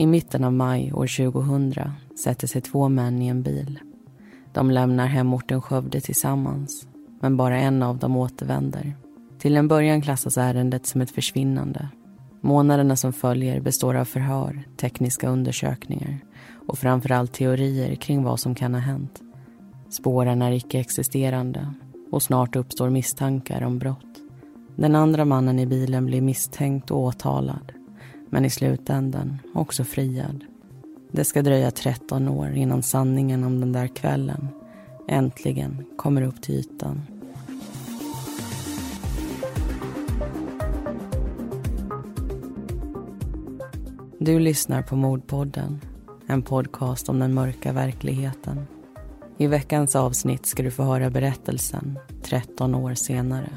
I mitten av maj år 2000 sätter sig två män i en bil. De lämnar hemorten Skövde tillsammans, men bara en av dem återvänder. Till en början klassas ärendet som ett försvinnande. Månaderna som följer består av förhör, tekniska undersökningar och framförallt teorier kring vad som kan ha hänt. Spåren är icke-existerande och snart uppstår misstankar om brott. Den andra mannen i bilen blir misstänkt och åtalad men i slutändan också friad. Det ska dröja 13 år innan sanningen om den där kvällen äntligen kommer upp till ytan. Du lyssnar på Mordpodden, en podcast om den mörka verkligheten. I veckans avsnitt ska du få höra berättelsen 13 år senare.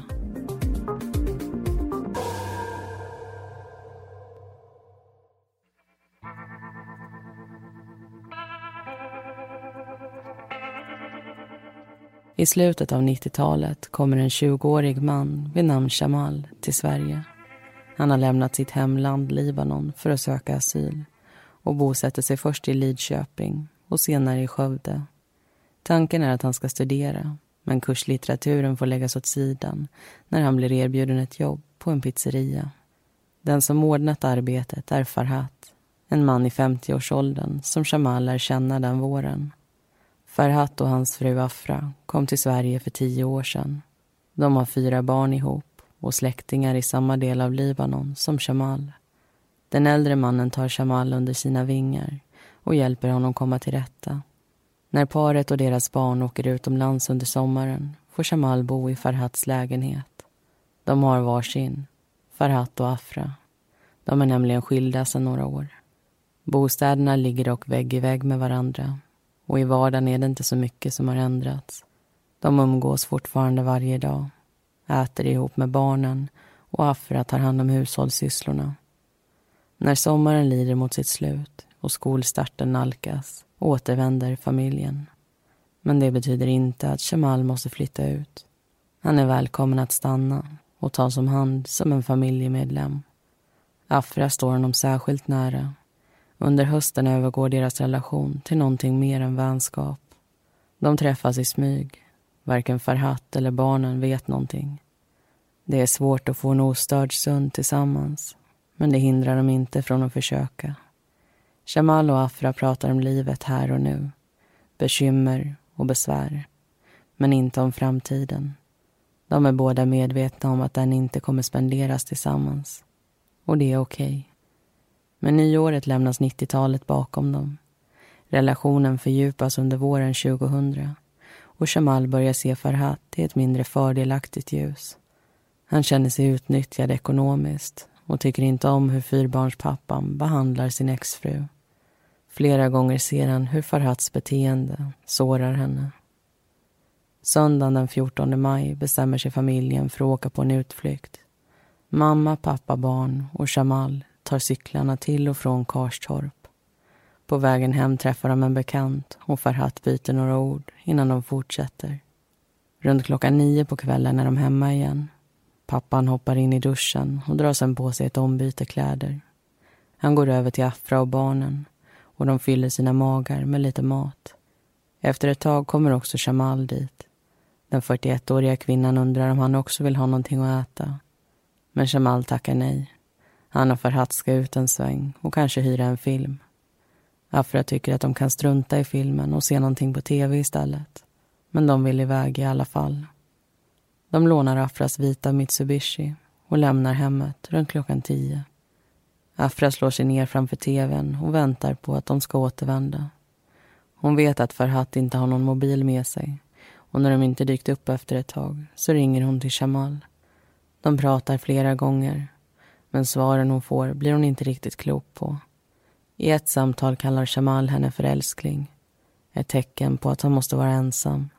I slutet av 90-talet kommer en 20-årig man vid namn Shamal till Sverige. Han har lämnat sitt hemland Libanon för att söka asyl och bosätter sig först i Lidköping och senare i Skövde. Tanken är att han ska studera men kurslitteraturen får läggas åt sidan när han blir erbjuden ett jobb på en pizzeria. Den som ordnat arbetet är Farhat, en man i 50-årsåldern som Shamal lär känna den våren. Farhat och hans fru Afra kom till Sverige för tio år sedan. De har fyra barn ihop och släktingar i samma del av Libanon som Shamal. Den äldre mannen tar Shamal under sina vingar och hjälper honom komma till rätta. När paret och deras barn åker utomlands under sommaren får Shamal bo i Farhats lägenhet. De har varsin, Farhat och Afra. De är nämligen skilda sedan några år. Bostäderna ligger dock vägg i vägg med varandra och i vardagen är det inte så mycket som har ändrats. De umgås fortfarande varje dag, äter ihop med barnen och Afra tar hand om hushållssysslorna. När sommaren lider mot sitt slut och skolstarten nalkas återvänder familjen. Men det betyder inte att Shamal måste flytta ut. Han är välkommen att stanna och tas om hand som en familjemedlem. Afra står honom särskilt nära under hösten övergår deras relation till någonting mer än vänskap. De träffas i smyg. Varken Farhat eller barnen vet någonting. Det är svårt att få en ostörd stund tillsammans men det hindrar dem inte från att försöka. Jamal och Afra pratar om livet här och nu. Bekymmer och besvär. Men inte om framtiden. De är båda medvetna om att den inte kommer spenderas tillsammans. Och det är okej. Okay. Med nyåret lämnas 90-talet bakom dem. Relationen fördjupas under våren 2000 och Jamal börjar se Farhat i ett mindre fördelaktigt ljus. Han känner sig utnyttjad ekonomiskt och tycker inte om hur fyrbarnspappan behandlar sin exfru. Flera gånger ser han hur Farhats beteende sårar henne. Söndagen den 14 maj bestämmer sig familjen för att åka på en utflykt. Mamma, pappa, barn och Jamal tar cyklarna till och från Karstorp. På vägen hem träffar de en bekant och Farhat byter några ord innan de fortsätter. Runt klockan nio på kvällen är de hemma igen. Pappan hoppar in i duschen och drar sen på sig ett ombyte kläder. Han går över till Afra och barnen och de fyller sina magar med lite mat. Efter ett tag kommer också Shamal dit. Den 41-åriga kvinnan undrar om han också vill ha någonting att äta. Men Shamal tackar nej. Anna Farhat ska ut en sväng och kanske hyra en film. Afra tycker att de kan strunta i filmen och se någonting på tv istället. Men de vill iväg i alla fall. De lånar Afras vita Mitsubishi och lämnar hemmet runt klockan tio. Afra slår sig ner framför tvn och väntar på att de ska återvända. Hon vet att Farhat inte har någon mobil med sig och när de inte dykt upp efter ett tag så ringer hon till Shamal. De pratar flera gånger men svaren hon får blir hon inte riktigt klok på. I ett samtal kallar Shamal henne för älskling. Ett tecken på att han måste vara ensam.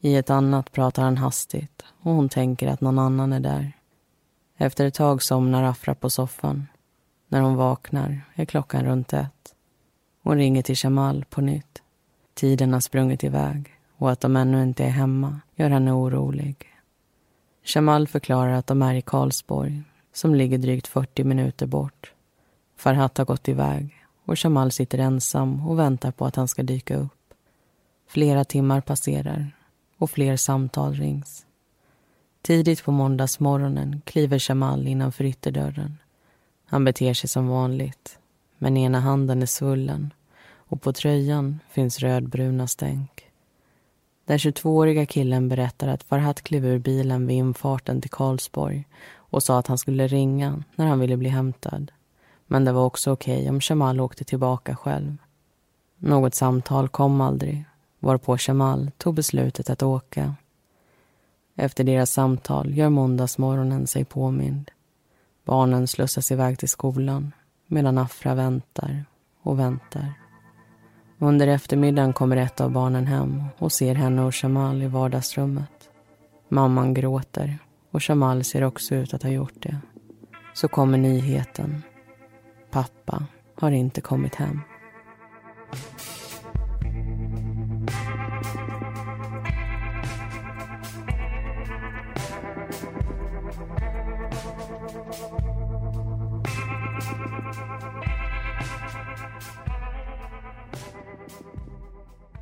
I ett annat pratar han hastigt och hon tänker att någon annan är där. Efter ett tag somnar Afra på soffan. När hon vaknar är klockan runt ett. Hon ringer till Shamal på nytt. Tiden har sprungit iväg och att de ännu inte är hemma gör henne orolig. Shamal förklarar att de är i Karlsborg som ligger drygt 40 minuter bort. Farhat har gått iväg och Shamal sitter ensam och väntar på att han ska dyka upp. Flera timmar passerar och fler samtal rings. Tidigt på måndagsmorgonen kliver Shamal innanför ytterdörren. Han beter sig som vanligt, men ena handen är svullen och på tröjan finns rödbruna stänk. Den 22-åriga killen berättar att Farhat klev ur bilen vid infarten till Karlsborg och sa att han skulle ringa när han ville bli hämtad. Men det var också okej okay om Jamal åkte tillbaka själv. Något samtal kom aldrig, varpå Jamal tog beslutet att åka. Efter deras samtal gör måndagsmorgonen sig påmind. Barnen slussas iväg till skolan medan Afra väntar och väntar. Under eftermiddagen kommer ett av barnen hem och ser henne och Shamal i vardagsrummet. Mamman gråter och Jamal ser också ut att ha gjort det. Så kommer nyheten. Pappa har inte kommit hem.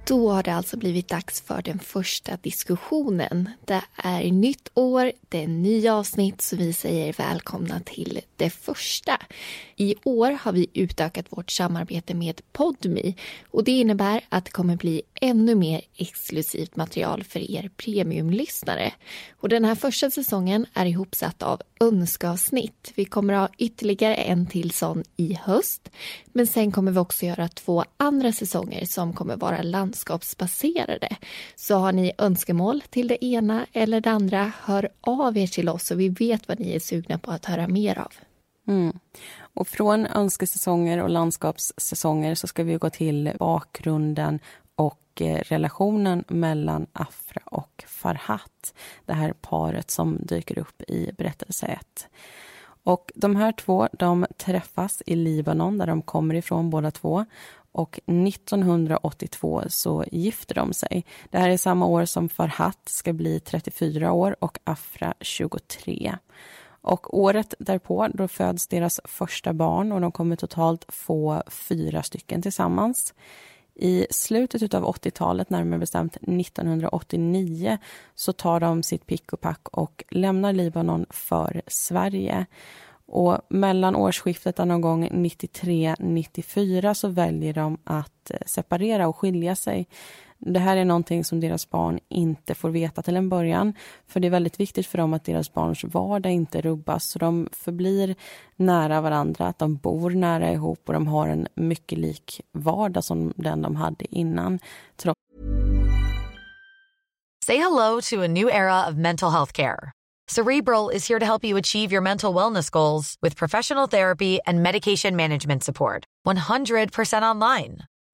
Då har det alltså blivit dags för den första diskussionen. Det är nytt år, det är nya avsnitt så vi säger välkomna till det första. I år har vi utökat vårt samarbete med Podmi och det innebär att det kommer bli ännu mer exklusivt material för er premiumlyssnare. Och den här första säsongen är ihopsatt av önskeavsnitt. Vi kommer ha ytterligare en till sån i höst. Men sen kommer vi också göra två andra säsonger som kommer vara landskapsbaserade. Så har ni önskemål till det ena eller det andra, hör av er till oss så vi vet vad ni är sugna på att höra mer av. Mm. Och från önskesäsonger och landskapssäsonger så ska vi gå till bakgrunden och eh, relationen mellan Afra och Farhat. Det här paret som dyker upp i berättelse 1. Och de här två de träffas i Libanon, där de kommer ifrån båda två. Och 1982 så gifter de sig. Det här är samma år som Farhat ska bli 34 år och Afra 23. Och året därpå då föds deras första barn och de kommer totalt få fyra stycken tillsammans. I slutet av 80-talet, närmare bestämt 1989 så tar de sitt pick och pack och lämnar Libanon för Sverige. Och mellan årsskiftet någon gång 93-94 så väljer de att eh, separera och skilja sig. Det här är någonting som deras barn inte får veta till en början. För det är väldigt viktigt för dem att deras barns vardag inte rubbas. Så de förblir nära varandra, att de bor nära ihop och de har en mycket lik vardag som den de hade innan. Say hello to a new era of mental health care. Cerebral is here to help you achieve your mental wellness goals with professional therapy and medication management support. 100% online.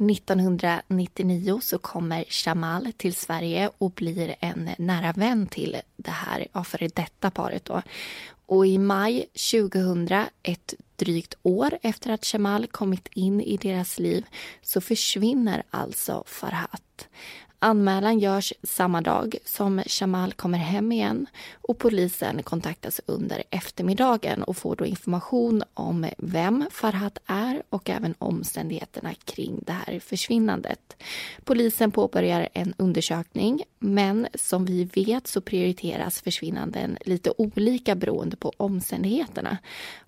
1999 så kommer Shamal till Sverige och blir en nära vän till det här ja, före detta paret. Då. Och i maj 2000, ett drygt år efter att Shamal kommit in i deras liv, så försvinner alltså Farhat. Anmälan görs samma dag som Shamal kommer hem igen och polisen kontaktas under eftermiddagen och får då information om vem Farhat är och även omständigheterna kring det här försvinnandet. Polisen påbörjar en undersökning men som vi vet så prioriteras försvinnanden lite olika beroende på omständigheterna.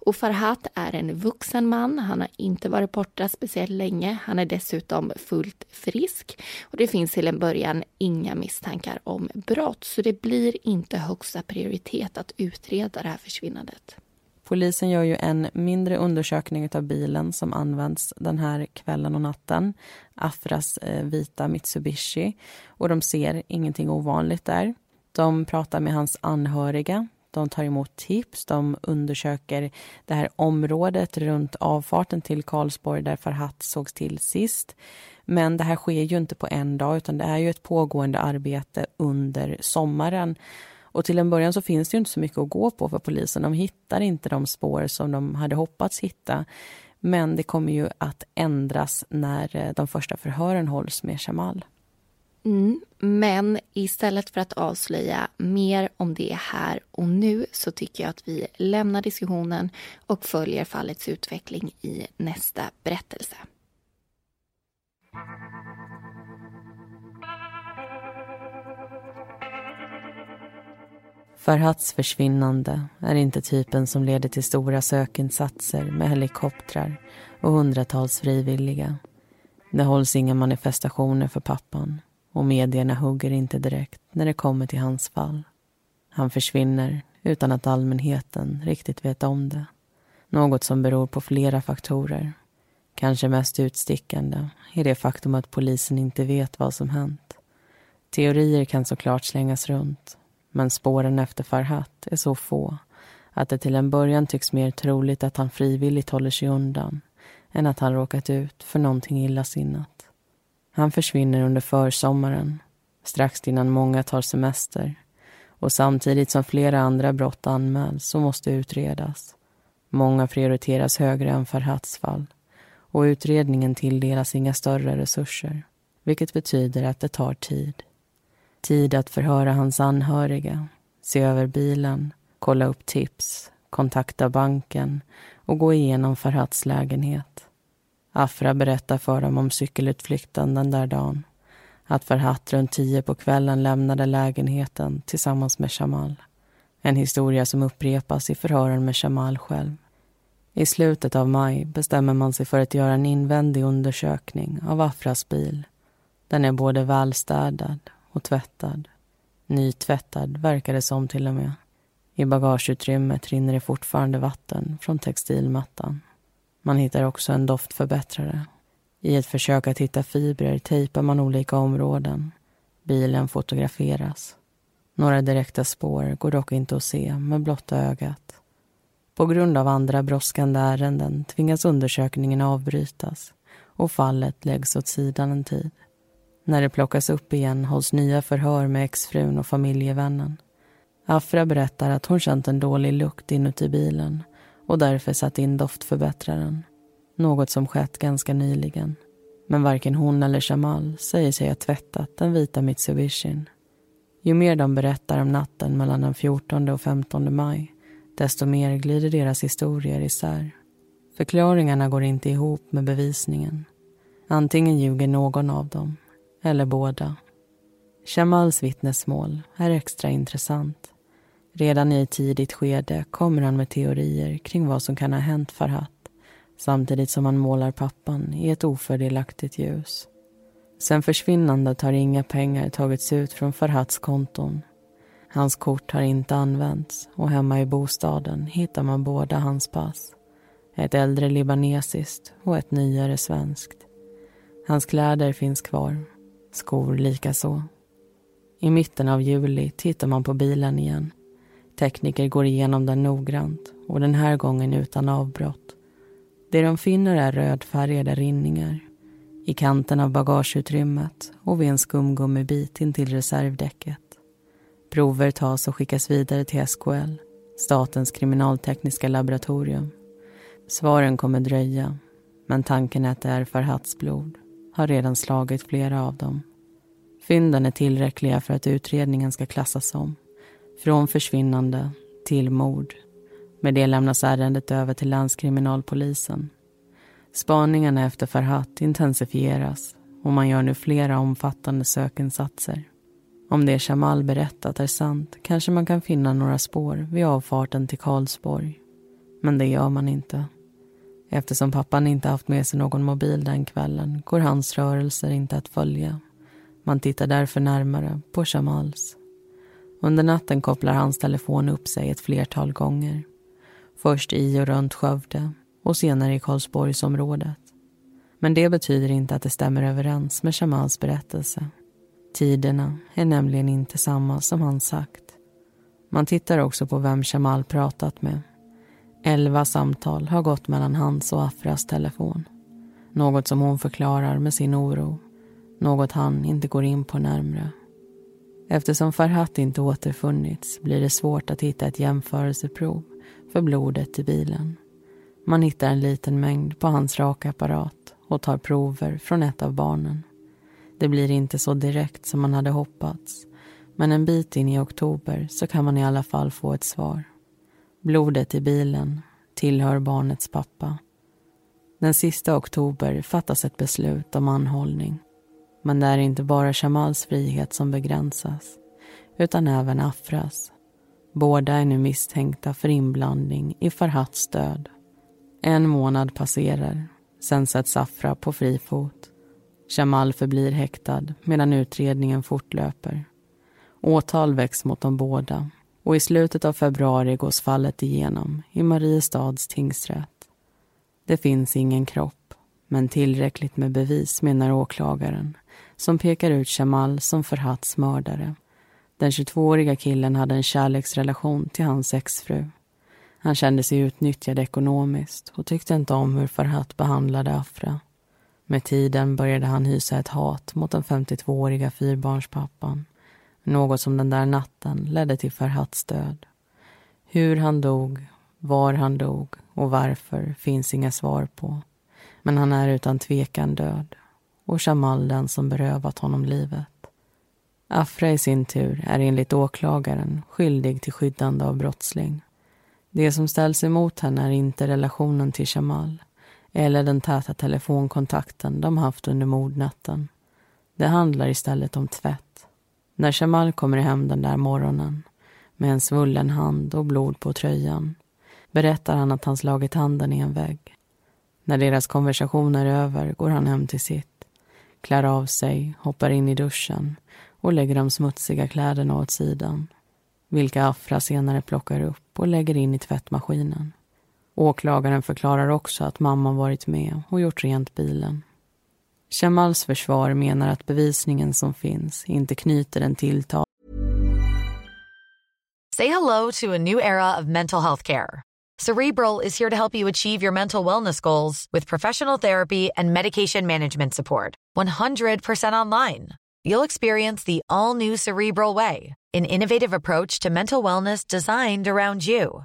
Och Farhat är en vuxen man, han har inte varit borta speciellt länge, han är dessutom fullt frisk och det finns till en början inga misstankar om brott så det blir inte högsta prioritet att utreda det här försvinnandet. Polisen gör ju en mindre undersökning av bilen som används den här kvällen och natten. Afras eh, vita Mitsubishi. Och de ser ingenting ovanligt där. De pratar med hans anhöriga. De tar emot tips. De undersöker det här området runt avfarten till Karlsborg där Farhat sågs till sist. Men det här sker ju inte på en dag utan det är ju ett pågående arbete under sommaren. Och till en början så finns det inte så mycket att gå på för polisen. De hittar inte de spår som de hade hoppats hitta. Men det kommer ju att ändras när eh, de första förhören hålls med Jamal. Mm, men istället för att avslöja mer om det här och nu så tycker jag att vi lämnar diskussionen och följer fallets utveckling i nästa berättelse. Farhats försvinnande är inte typen som leder till stora sökinsatser med helikoptrar och hundratals frivilliga. Det hålls inga manifestationer för pappan och medierna hugger inte direkt när det kommer till hans fall. Han försvinner utan att allmänheten riktigt vet om det. Något som beror på flera faktorer. Kanske mest utstickande är det faktum att polisen inte vet vad som hänt. Teorier kan såklart slängas runt men spåren efter Farhat är så få att det till en början tycks mer troligt att han frivilligt håller sig undan än att han råkat ut för någonting illasinnat. Han försvinner under försommaren, strax innan många tar semester och samtidigt som flera andra brott anmäls och måste utredas. Många prioriteras högre än Farhats fall och utredningen tilldelas inga större resurser vilket betyder att det tar tid. Tid att förhöra hans anhöriga, se över bilen, kolla upp tips, kontakta banken och gå igenom Farhats lägenhet. Afra berättar för dem om cykelutflykten den där dagen. Att Farhat runt tio på kvällen lämnade lägenheten tillsammans med Shamal. En historia som upprepas i förhören med Shamal själv. I slutet av maj bestämmer man sig för att göra en invändig undersökning av Afras bil. Den är både välstädad och tvättad. Nytvättad verkar det som till och med. I bagageutrymmet rinner det fortfarande vatten från textilmattan. Man hittar också en doftförbättrare. I ett försök att hitta fibrer tejpar man olika områden. Bilen fotograferas. Några direkta spår går dock inte att se med blotta ögat. På grund av andra brådskande ärenden tvingas undersökningen avbrytas och fallet läggs åt sidan en tid. När det plockas upp igen hålls nya förhör med exfrun och familjevännen. Afra berättar att hon känt en dålig lukt inuti bilen och därför satt in doftförbättraren. Något som skett ganska nyligen. Men varken hon eller Jamal säger sig ha tvättat den vita Mitsubishin. Ju mer de berättar om natten mellan den 14 och 15 maj desto mer glider deras historier isär. Förklaringarna går inte ihop med bevisningen. Antingen ljuger någon av dem eller båda. Shamals vittnesmål är extra intressant. Redan i ett tidigt skede kommer han med teorier kring vad som kan ha hänt Farhat samtidigt som han målar pappan i ett ofördelaktigt ljus. Sen försvinnandet har inga pengar tagits ut från Farhats konton. Hans kort har inte använts och hemma i bostaden hittar man båda hans pass. Ett äldre libanesiskt och ett nyare svenskt. Hans kläder finns kvar skor likaså. I mitten av juli tittar man på bilen igen. Tekniker går igenom den noggrant och den här gången utan avbrott. Det de finner är rödfärgade rinningar i kanten av bagageutrymmet och vid en skumgummibit intill reservdäcket. Prover tas och skickas vidare till SKL, Statens kriminaltekniska laboratorium. Svaren kommer dröja, men tanken att det är Farhats blod har redan slagit flera av dem. Fynden är tillräckliga för att utredningen ska klassas som från försvinnande till mord. Med det lämnas ärendet över till länskriminalpolisen. Spaningarna efter Farhat intensifieras och man gör nu flera omfattande sökinsatser. Om det Jamal berättat är sant kanske man kan finna några spår vid avfarten till Karlsborg. Men det gör man inte. Eftersom pappan inte haft med sig någon mobil den kvällen går hans rörelser inte att följa. Man tittar därför närmare på Jamals. Under natten kopplar hans telefon upp sig ett flertal gånger. Först i och runt Skövde och senare i Karlsborgsområdet. Men det betyder inte att det stämmer överens med Jamals berättelse. Tiderna är nämligen inte samma som han sagt. Man tittar också på vem Jamal pratat med. Elva samtal har gått mellan hans och Afras telefon. Något som hon förklarar med sin oro. Något han inte går in på närmre. Eftersom Farhat inte återfunnits blir det svårt att hitta ett jämförelseprov för blodet i bilen. Man hittar en liten mängd på hans rakapparat och tar prover från ett av barnen. Det blir inte så direkt som man hade hoppats men en bit in i oktober så kan man i alla fall få ett svar. Blodet i bilen tillhör barnets pappa. Den sista oktober fattas ett beslut om anhållning. Men det är inte bara Shamals frihet som begränsas utan även Afras. Båda är nu misstänkta för inblandning i Farhats död. En månad passerar, sen sätts Afra på fri fot. Jamal förblir häktad medan utredningen fortlöper. Åtal väcks mot de båda och i slutet av februari gås fallet igenom i Mariestads tingsrätt. Det finns ingen kropp, men tillräckligt med bevis menar åklagaren som pekar ut Jamal som Farhats mördare. Den 22-åriga killen hade en kärleksrelation till hans exfru. Han kände sig utnyttjad ekonomiskt och tyckte inte om hur Farhat behandlade Afra. Med tiden började han hysa ett hat mot den 52-åriga fyrbarnspappan. Något som den där natten ledde till Farhats död. Hur han dog, var han dog och varför finns inga svar på. Men han är utan tvekan död och Jamal den som berövat honom livet. Afra i sin tur är enligt åklagaren skyldig till skyddande av brottsling. Det som ställs emot henne är inte relationen till Jamal eller den täta telefonkontakten de haft under mordnatten. Det handlar istället om tvätt. När Jamal kommer hem den där morgonen med en svullen hand och blod på tröjan berättar han att han slagit handen i en vägg. När deras konversation är över går han hem till sitt klär av sig, hoppar in i duschen och lägger de smutsiga kläderna åt sidan. Vilka Afra senare plockar upp och lägger in i tvättmaskinen. Åklagaren förklarar också att mamman varit med och gjort rent bilen. Jamals försvar menar att bevisningen som finns inte knyter den tilltal Say hello to a new era of mental health care. Cerebral is here to help you achieve your mental wellness goals with professional therapy and medication management support. 100% online. You'll experience the all new Cerebral Way, an innovative approach to mental wellness designed around you.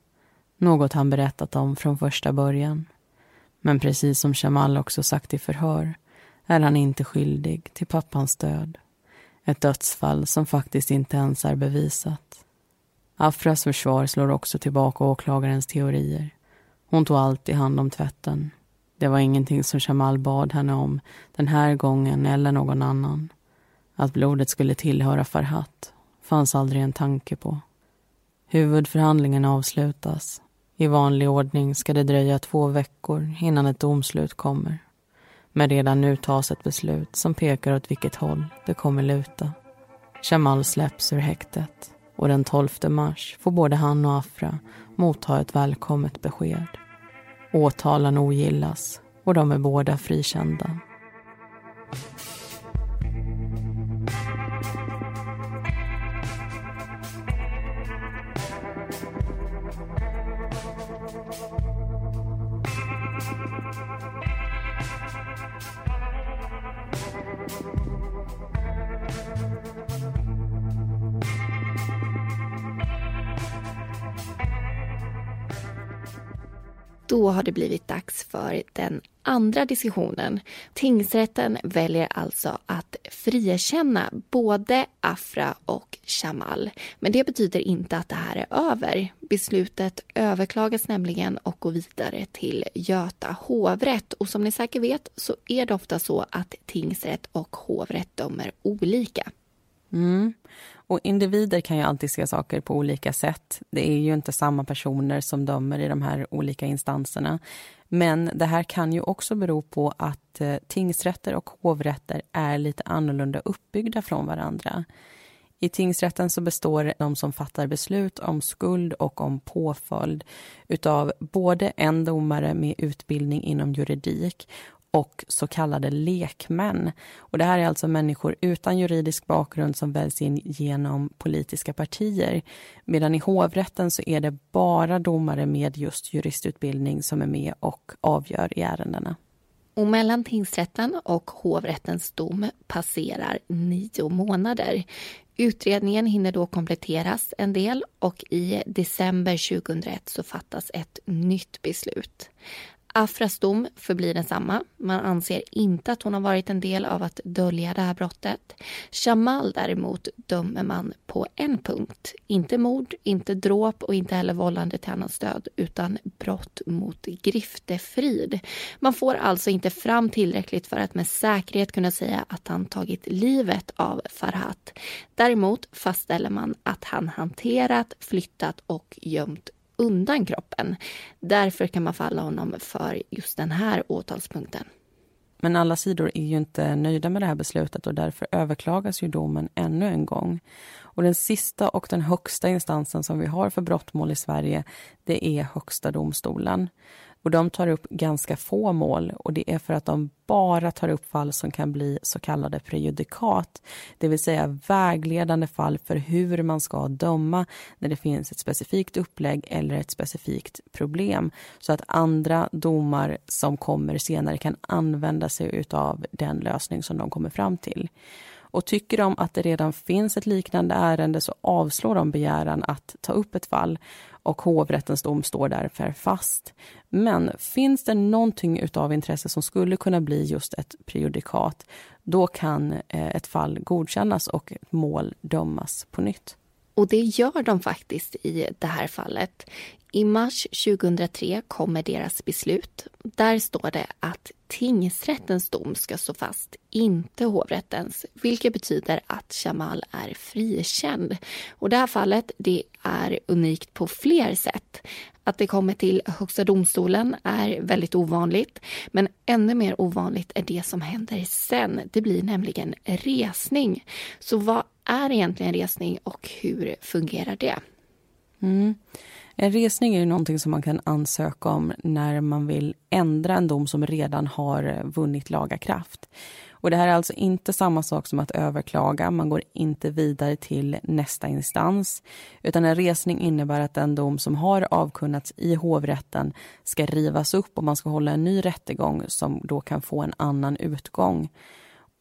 Något han berättat om från första början. Men precis som Jamal också sagt i förhör är han inte skyldig till pappans död. Ett dödsfall som faktiskt inte ens är bevisat. Afras försvar slår också tillbaka åklagarens teorier. Hon tog alltid hand om tvätten. Det var ingenting som Jamal bad henne om den här gången eller någon annan. Att blodet skulle tillhöra Farhat fanns aldrig en tanke på. Huvudförhandlingen avslutas. I vanlig ordning ska det dröja två veckor innan ett domslut kommer. Men redan nu tas ett beslut som pekar åt vilket håll det kommer luta. Jamal släpps ur häktet och den 12 mars får både han och Afra motta ett välkommet besked. Åtalen ogillas och de är båda frikända. Då har det blivit dags för den andra diskussionen. Tingsrätten väljer alltså att frikänna både Afra och Shamal. Men det betyder inte att det här är över. Beslutet överklagas nämligen och går vidare till Göta hovrätt. Och som ni säkert vet så är det ofta så att tingsrätt och hovrätt dömer olika. Mm. Och individer kan ju alltid se saker på olika sätt. Det är ju inte samma personer som dömer i de här olika instanserna. Men det här kan ju också bero på att eh, tingsrätter och hovrätter är lite annorlunda uppbyggda från varandra. I tingsrätten så består de som fattar beslut om skuld och om påföljd utav både en domare med utbildning inom juridik och så kallade lekmän. Och det här är alltså människor utan juridisk bakgrund som väljs in genom politiska partier. Medan i hovrätten så är det bara domare med just juristutbildning som är med och avgör i ärendena. Och mellan tingsrätten och hovrättens dom passerar nio månader. Utredningen hinner då kompletteras en del och i december 2001 så fattas ett nytt beslut. Afras dom förblir densamma. Man anser inte att hon har varit en del av att dölja det här brottet. Shamal däremot dömer man på en punkt. Inte mord, inte dråp och inte heller vållande till annans död utan brott mot griftefrid. Man får alltså inte fram tillräckligt för att med säkerhet kunna säga att han tagit livet av Farhat. Däremot fastställer man att han hanterat, flyttat och gömt undan kroppen. Därför kan man falla honom för just den här åtalspunkten. Men alla sidor är ju inte nöjda med det här beslutet och därför överklagas ju domen ännu en gång. Och den sista och den högsta instansen som vi har för brottmål i Sverige, det är Högsta domstolen. Och de tar upp ganska få mål och det är för att de bara tar upp fall som kan bli så kallade prejudikat. Det vill säga vägledande fall för hur man ska döma när det finns ett specifikt upplägg eller ett specifikt problem. Så att andra domar som kommer senare kan använda sig av den lösning som de kommer fram till. Och tycker de att det redan finns ett liknande ärende så avslår de begäran att ta upp ett fall och hovrättens dom står därför fast. Men finns det någonting av intresse som skulle kunna bli just ett prejudikat, då kan eh, ett fall godkännas och ett mål dömas på nytt. Och det gör de faktiskt i det här fallet. I mars 2003 kommer deras beslut. Där står det att tingsrättens dom ska stå fast, inte hovrättens. Vilket betyder att Jamal är frikänd. Och det här fallet det är unikt på fler sätt. Att det kommer till Högsta domstolen är väldigt ovanligt. Men ännu mer ovanligt är det som händer sen. Det blir nämligen resning. Så vad är egentligen resning och hur fungerar det? Mm. En resning är ju någonting som man kan ansöka om när man vill ändra en dom som redan har vunnit laga kraft. Och det här är alltså inte samma sak som att överklaga. Man går inte vidare till nästa instans. Utan en resning innebär att den dom som har avkunnats i hovrätten ska rivas upp och man ska hålla en ny rättegång som då kan få en annan utgång.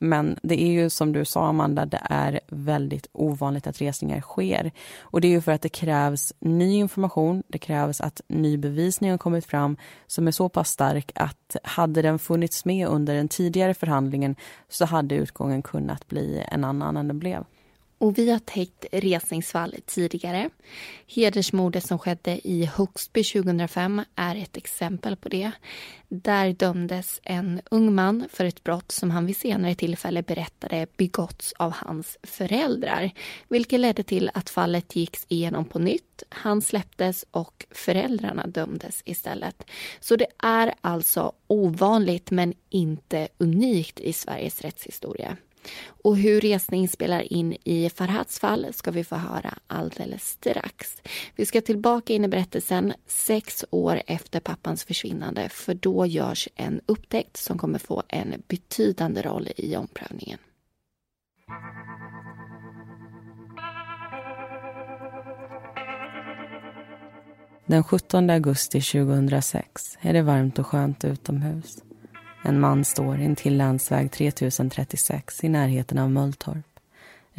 Men det är ju som du sa, Amanda, det är väldigt ovanligt att resningar sker. Och det är ju för att det krävs ny information, det krävs att ny bevisning har kommit fram som är så pass stark att hade den funnits med under den tidigare förhandlingen så hade utgången kunnat bli en annan än den blev. Och vi har täckt resningsfall tidigare. Hedersmordet som skedde i Högsby 2005 är ett exempel på det. Där dömdes en ung man för ett brott som han vid senare tillfälle berättade begåtts av hans föräldrar. Vilket ledde till att fallet gicks igenom på nytt. Han släpptes och föräldrarna dömdes istället. Så det är alltså ovanligt men inte unikt i Sveriges rättshistoria. Och hur resning spelar in i Farhads fall ska vi få höra alldeles strax. Vi ska tillbaka in i berättelsen sex år efter pappans försvinnande för då görs en upptäckt som kommer få en betydande roll i omprövningen. Den 17 augusti 2006 är det varmt och skönt utomhus. En man står intill länsväg 3036 i närheten av Mölltorp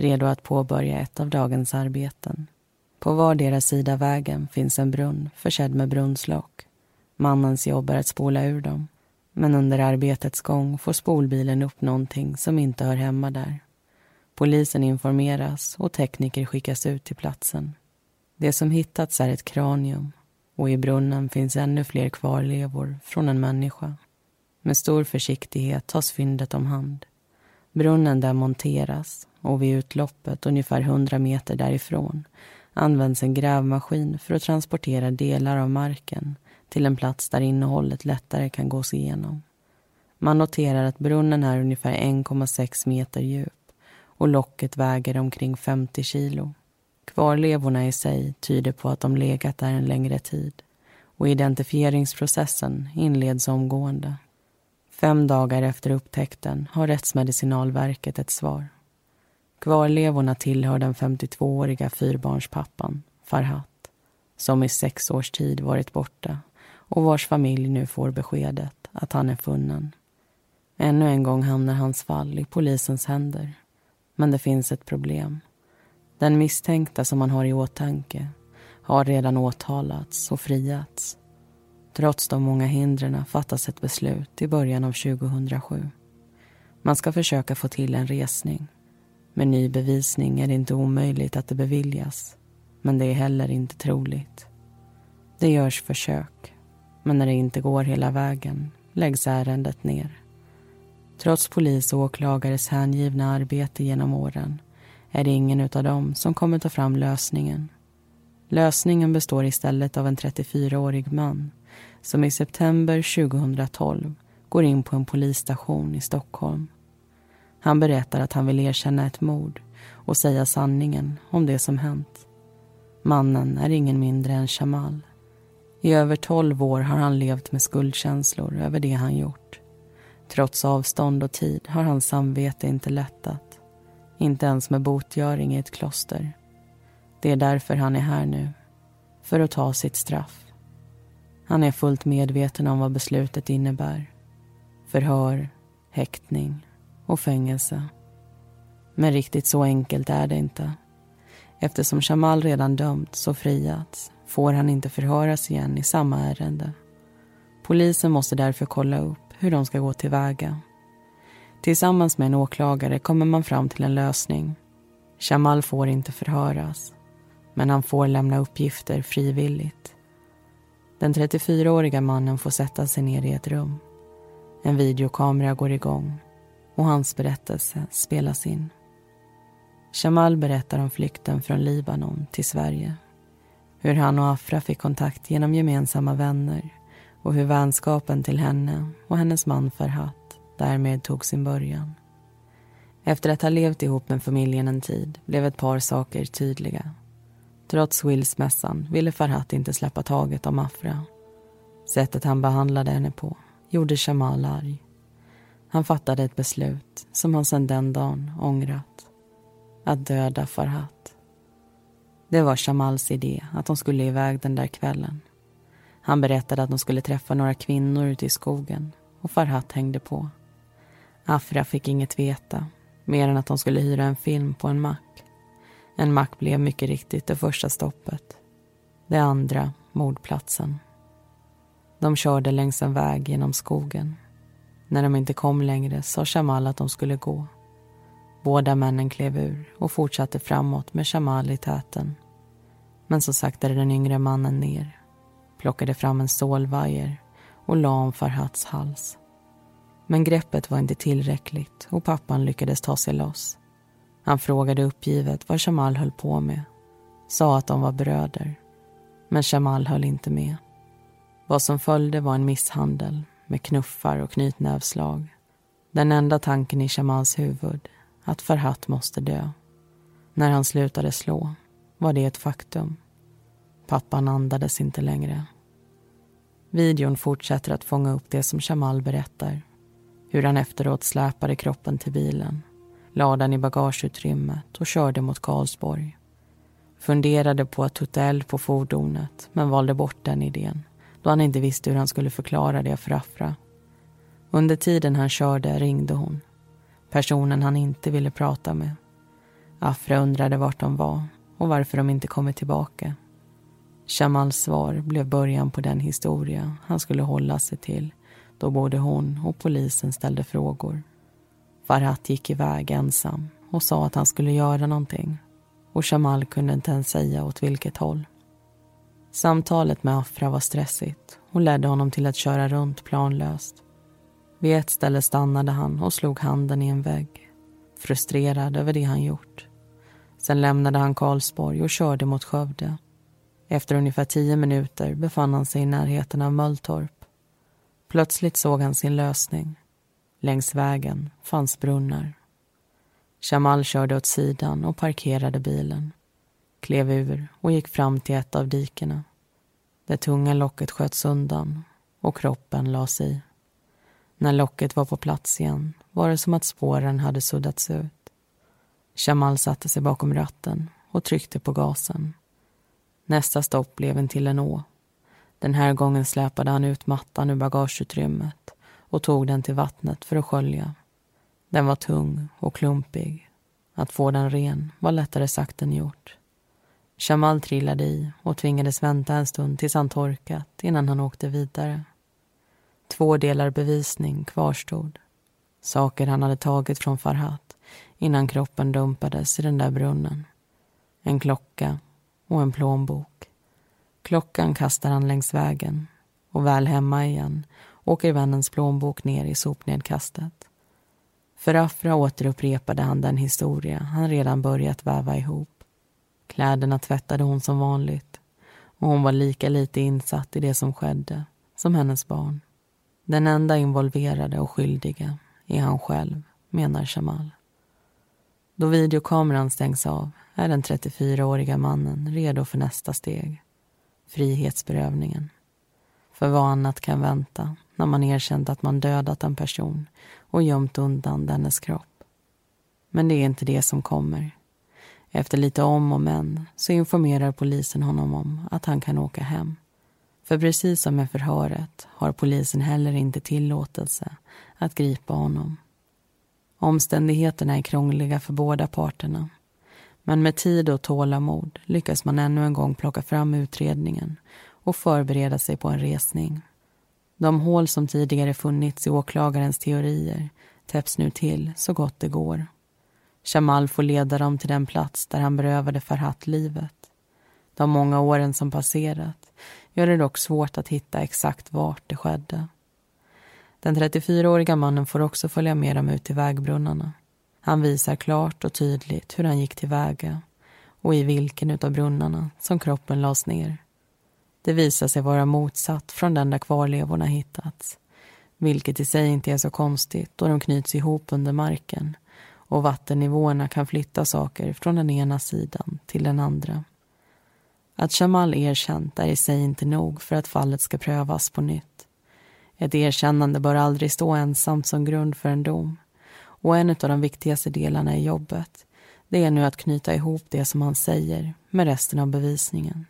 redo att påbörja ett av dagens arbeten. På vardera sida vägen finns en brunn försedd med brunnslock. Mannens jobb är att spola ur dem. Men under arbetets gång får spolbilen upp någonting som inte hör hemma där. Polisen informeras och tekniker skickas ut till platsen. Det som hittats är ett kranium och i brunnen finns ännu fler kvarlevor från en människa. Med stor försiktighet tas fyndet om hand. Brunnen demonteras och vid utloppet, ungefär 100 meter därifrån används en grävmaskin för att transportera delar av marken till en plats där innehållet lättare kan gås igenom. Man noterar att brunnen är ungefär 1,6 meter djup och locket väger omkring 50 kilo. Kvarlevorna i sig tyder på att de legat där en längre tid och identifieringsprocessen inleds omgående. Fem dagar efter upptäckten har Rättsmedicinalverket ett svar. Kvarlevorna tillhör den 52-åriga fyrbarnspappan, Farhat som i sex års tid varit borta och vars familj nu får beskedet att han är funnen. Ännu en gång hamnar hans fall i polisens händer. Men det finns ett problem. Den misstänkta som man har i åtanke har redan åtalats och friats. Trots de många hindren fattas ett beslut i början av 2007. Man ska försöka få till en resning. Med ny bevisning är det inte omöjligt att det beviljas. Men det är heller inte troligt. Det görs försök. Men när det inte går hela vägen läggs ärendet ner. Trots polis och åklagares hängivna arbete genom åren är det ingen av dem som kommer ta fram lösningen. Lösningen består istället av en 34-årig man som i september 2012 går in på en polisstation i Stockholm. Han berättar att han vill erkänna ett mord och säga sanningen om det som hänt. Mannen är ingen mindre än Shamal. I över tolv år har han levt med skuldkänslor över det han gjort. Trots avstånd och tid har hans samvete inte lättat. Inte ens med botgöring i ett kloster. Det är därför han är här nu. För att ta sitt straff. Han är fullt medveten om vad beslutet innebär. Förhör, häktning och fängelse. Men riktigt så enkelt är det inte. Eftersom Shamal redan dömts och friats får han inte förhöras igen i samma ärende. Polisen måste därför kolla upp hur de ska gå tillväga. Tillsammans med en åklagare kommer man fram till en lösning. Shamal får inte förhöras, men han får lämna uppgifter frivilligt. Den 34-åriga mannen får sätta sig ner i ett rum. En videokamera går igång och hans berättelse spelas in. Jamal berättar om flykten från Libanon till Sverige. Hur han och Afra fick kontakt genom gemensamma vänner och hur vänskapen till henne och hennes man Farhat därmed tog sin början. Efter att ha levt ihop med familjen en tid blev ett par saker tydliga. Trots skilsmässan ville Farhat inte släppa taget om Afra. Sättet han behandlade henne på gjorde Shamal arg. Han fattade ett beslut som han sedan den dagen ångrat. Att döda Farhat. Det var Shamals idé att de skulle iväg den där kvällen. Han berättade att de skulle träffa några kvinnor ute i skogen och Farhat hängde på. Afra fick inget veta, mer än att de skulle hyra en film på en mack. En mack blev mycket riktigt det första stoppet. Det andra, mordplatsen. De körde längs en väg genom skogen. När de inte kom längre sa Shamal att de skulle gå. Båda männen klev ur och fortsatte framåt med Shamal i täten. Men så saktade den yngre mannen ner, plockade fram en stålvajer och la om Farhats hals. Men greppet var inte tillräckligt och pappan lyckades ta sig loss. Han frågade uppgivet vad Shamal höll på med. Sa att de var bröder. Men Shamal höll inte med. Vad som följde var en misshandel med knuffar och knytnävslag. Den enda tanken i Shamals huvud, att Farhat måste dö. När han slutade slå var det ett faktum. Pappan andades inte längre. Videon fortsätter att fånga upp det som Shamal berättar. Hur han efteråt släpade kroppen till bilen, lade den i bagageutrymmet och körde mot Karlsborg. Funderade på att tutta eld på fordonet men valde bort den idén då han inte visste hur han skulle förklara det för Afra. Under tiden han körde ringde hon. Personen han inte ville prata med. Afra undrade vart de var och varför de inte kommit tillbaka. Shamals svar blev början på den historia han skulle hålla sig till då både hon och polisen ställde frågor. Farhat gick iväg ensam och sa att han skulle göra någonting och Shamal kunde inte ens säga åt vilket håll. Samtalet med Afra var stressigt och ledde honom till att köra runt planlöst. Vid ett ställe stannade han och slog handen i en vägg frustrerad över det han gjort. Sen lämnade han Karlsborg och körde mot Skövde. Efter ungefär tio minuter befann han sig i närheten av Mölltorp. Plötsligt såg han sin lösning. Längs vägen fanns brunnar. Jamal körde åt sidan och parkerade bilen klev ur och gick fram till ett av dikena. Det tunga locket sköts undan och kroppen lades i. När locket var på plats igen var det som att spåren hade suddats ut. Jamal satte sig bakom ratten och tryckte på gasen. Nästa stopp blev en till en å. Den här gången släpade han ut mattan ur bagageutrymmet och tog den till vattnet för att skölja. Den var tung och klumpig. Att få den ren var lättare sagt än gjort. Jamal trillade i och tvingades vänta en stund tills han torkat innan han åkte vidare. Två delar bevisning kvarstod. Saker han hade tagit från Farhat innan kroppen dumpades i den där brunnen. En klocka och en plånbok. Klockan kastar han längs vägen och väl hemma igen åker vännens plånbok ner i sopnedkastet. För Afra återupprepade han den historia han redan börjat väva ihop. Kläderna tvättade hon som vanligt och hon var lika lite insatt i det som skedde som hennes barn. Den enda involverade och skyldiga är han själv, menar Shamal. Då videokameran stängs av är den 34-åriga mannen redo för nästa steg. Frihetsberövningen. För vad annat kan vänta när man erkänt att man dödat en person och gömt undan dennes kropp. Men det är inte det som kommer. Efter lite om och men så informerar polisen honom om att han kan åka hem. För precis som med förhöret har polisen heller inte tillåtelse att gripa honom. Omständigheterna är krångliga för båda parterna. Men med tid och tålamod lyckas man ännu en gång plocka fram utredningen och förbereda sig på en resning. De hål som tidigare funnits i åklagarens teorier täpps nu till så gott det går. Jamal får leda dem till den plats där han berövade Farhat livet. De många åren som passerat gör det dock svårt att hitta exakt vart det skedde. Den 34-åriga mannen får också följa med dem ut till vägbrunnarna. Han visar klart och tydligt hur han gick tillväga och i vilken av brunnarna som kroppen lades ner. Det visar sig vara motsatt från den där kvarlevorna hittats vilket i sig inte är så konstigt då de knyts ihop under marken och vattennivåerna kan flytta saker från den ena sidan till den andra. Att Jamal erkänt är i sig inte nog för att fallet ska prövas på nytt. Ett erkännande bör aldrig stå ensamt som grund för en dom. Och en av de viktigaste delarna i jobbet det är nu att knyta ihop det som han säger med resten av bevisningen.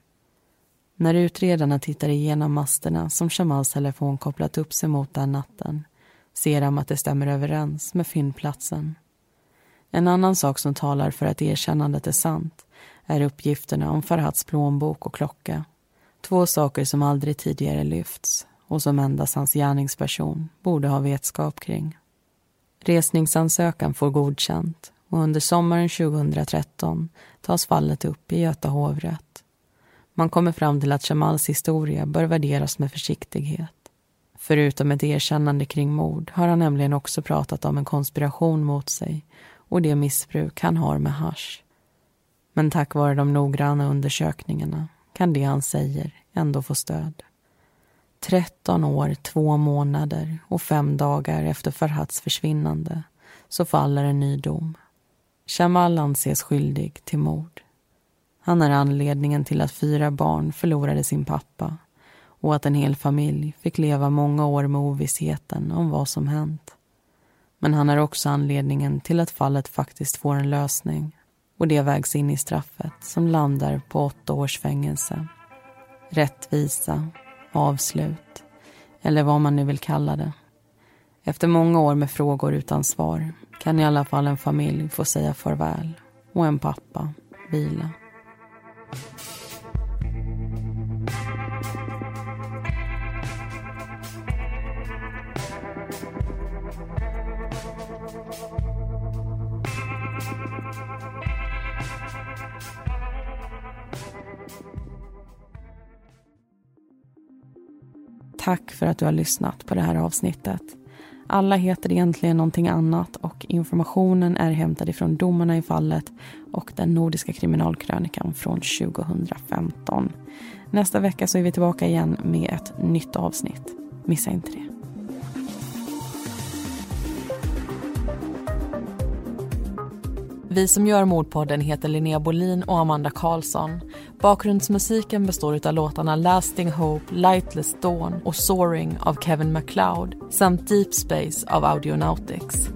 När utredarna tittar igenom masterna som Shamals telefon kopplat upp sig mot den natten ser de att det stämmer överens med fyndplatsen. En annan sak som talar för att erkännandet är sant är uppgifterna om Farhads plånbok och klocka. Två saker som aldrig tidigare lyfts och som endast hans gärningsperson borde ha vetskap kring. Resningsansökan får godkänt och under sommaren 2013 tas fallet upp i Göta hovrätt. Man kommer fram till att Jamals historia bör värderas med försiktighet. Förutom ett erkännande kring mord har han nämligen också pratat om en konspiration mot sig och det missbruk han har med hash. Men tack vare de noggranna undersökningarna kan det han säger ändå få stöd. 13 år, två månader och fem dagar efter Farhads försvinnande så faller en ny dom. Shamal anses skyldig till mord. Han är anledningen till att fyra barn förlorade sin pappa och att en hel familj fick leva många år med ovissheten om vad som hänt. Men han är också anledningen till att fallet faktiskt får en lösning och det vägs in i straffet som landar på åtta års fängelse. Rättvisa, avslut eller vad man nu vill kalla det. Efter många år med frågor utan svar kan i alla fall en familj få säga farväl och en pappa vila. Tack för att du har lyssnat på det här avsnittet. Alla heter egentligen någonting annat och informationen är hämtad ifrån domarna i fallet och den nordiska kriminalkrönikan från 2015. Nästa vecka så är vi tillbaka igen med ett nytt avsnitt. Missa inte det. Vi som gör Mordpodden heter Linnea Bolin och Amanda Karlsson. Bakgrundsmusiken består av låtarna Lasting Hope, Lightless Dawn och Soaring av Kevin MacLeod samt Deep Space av Audionautics.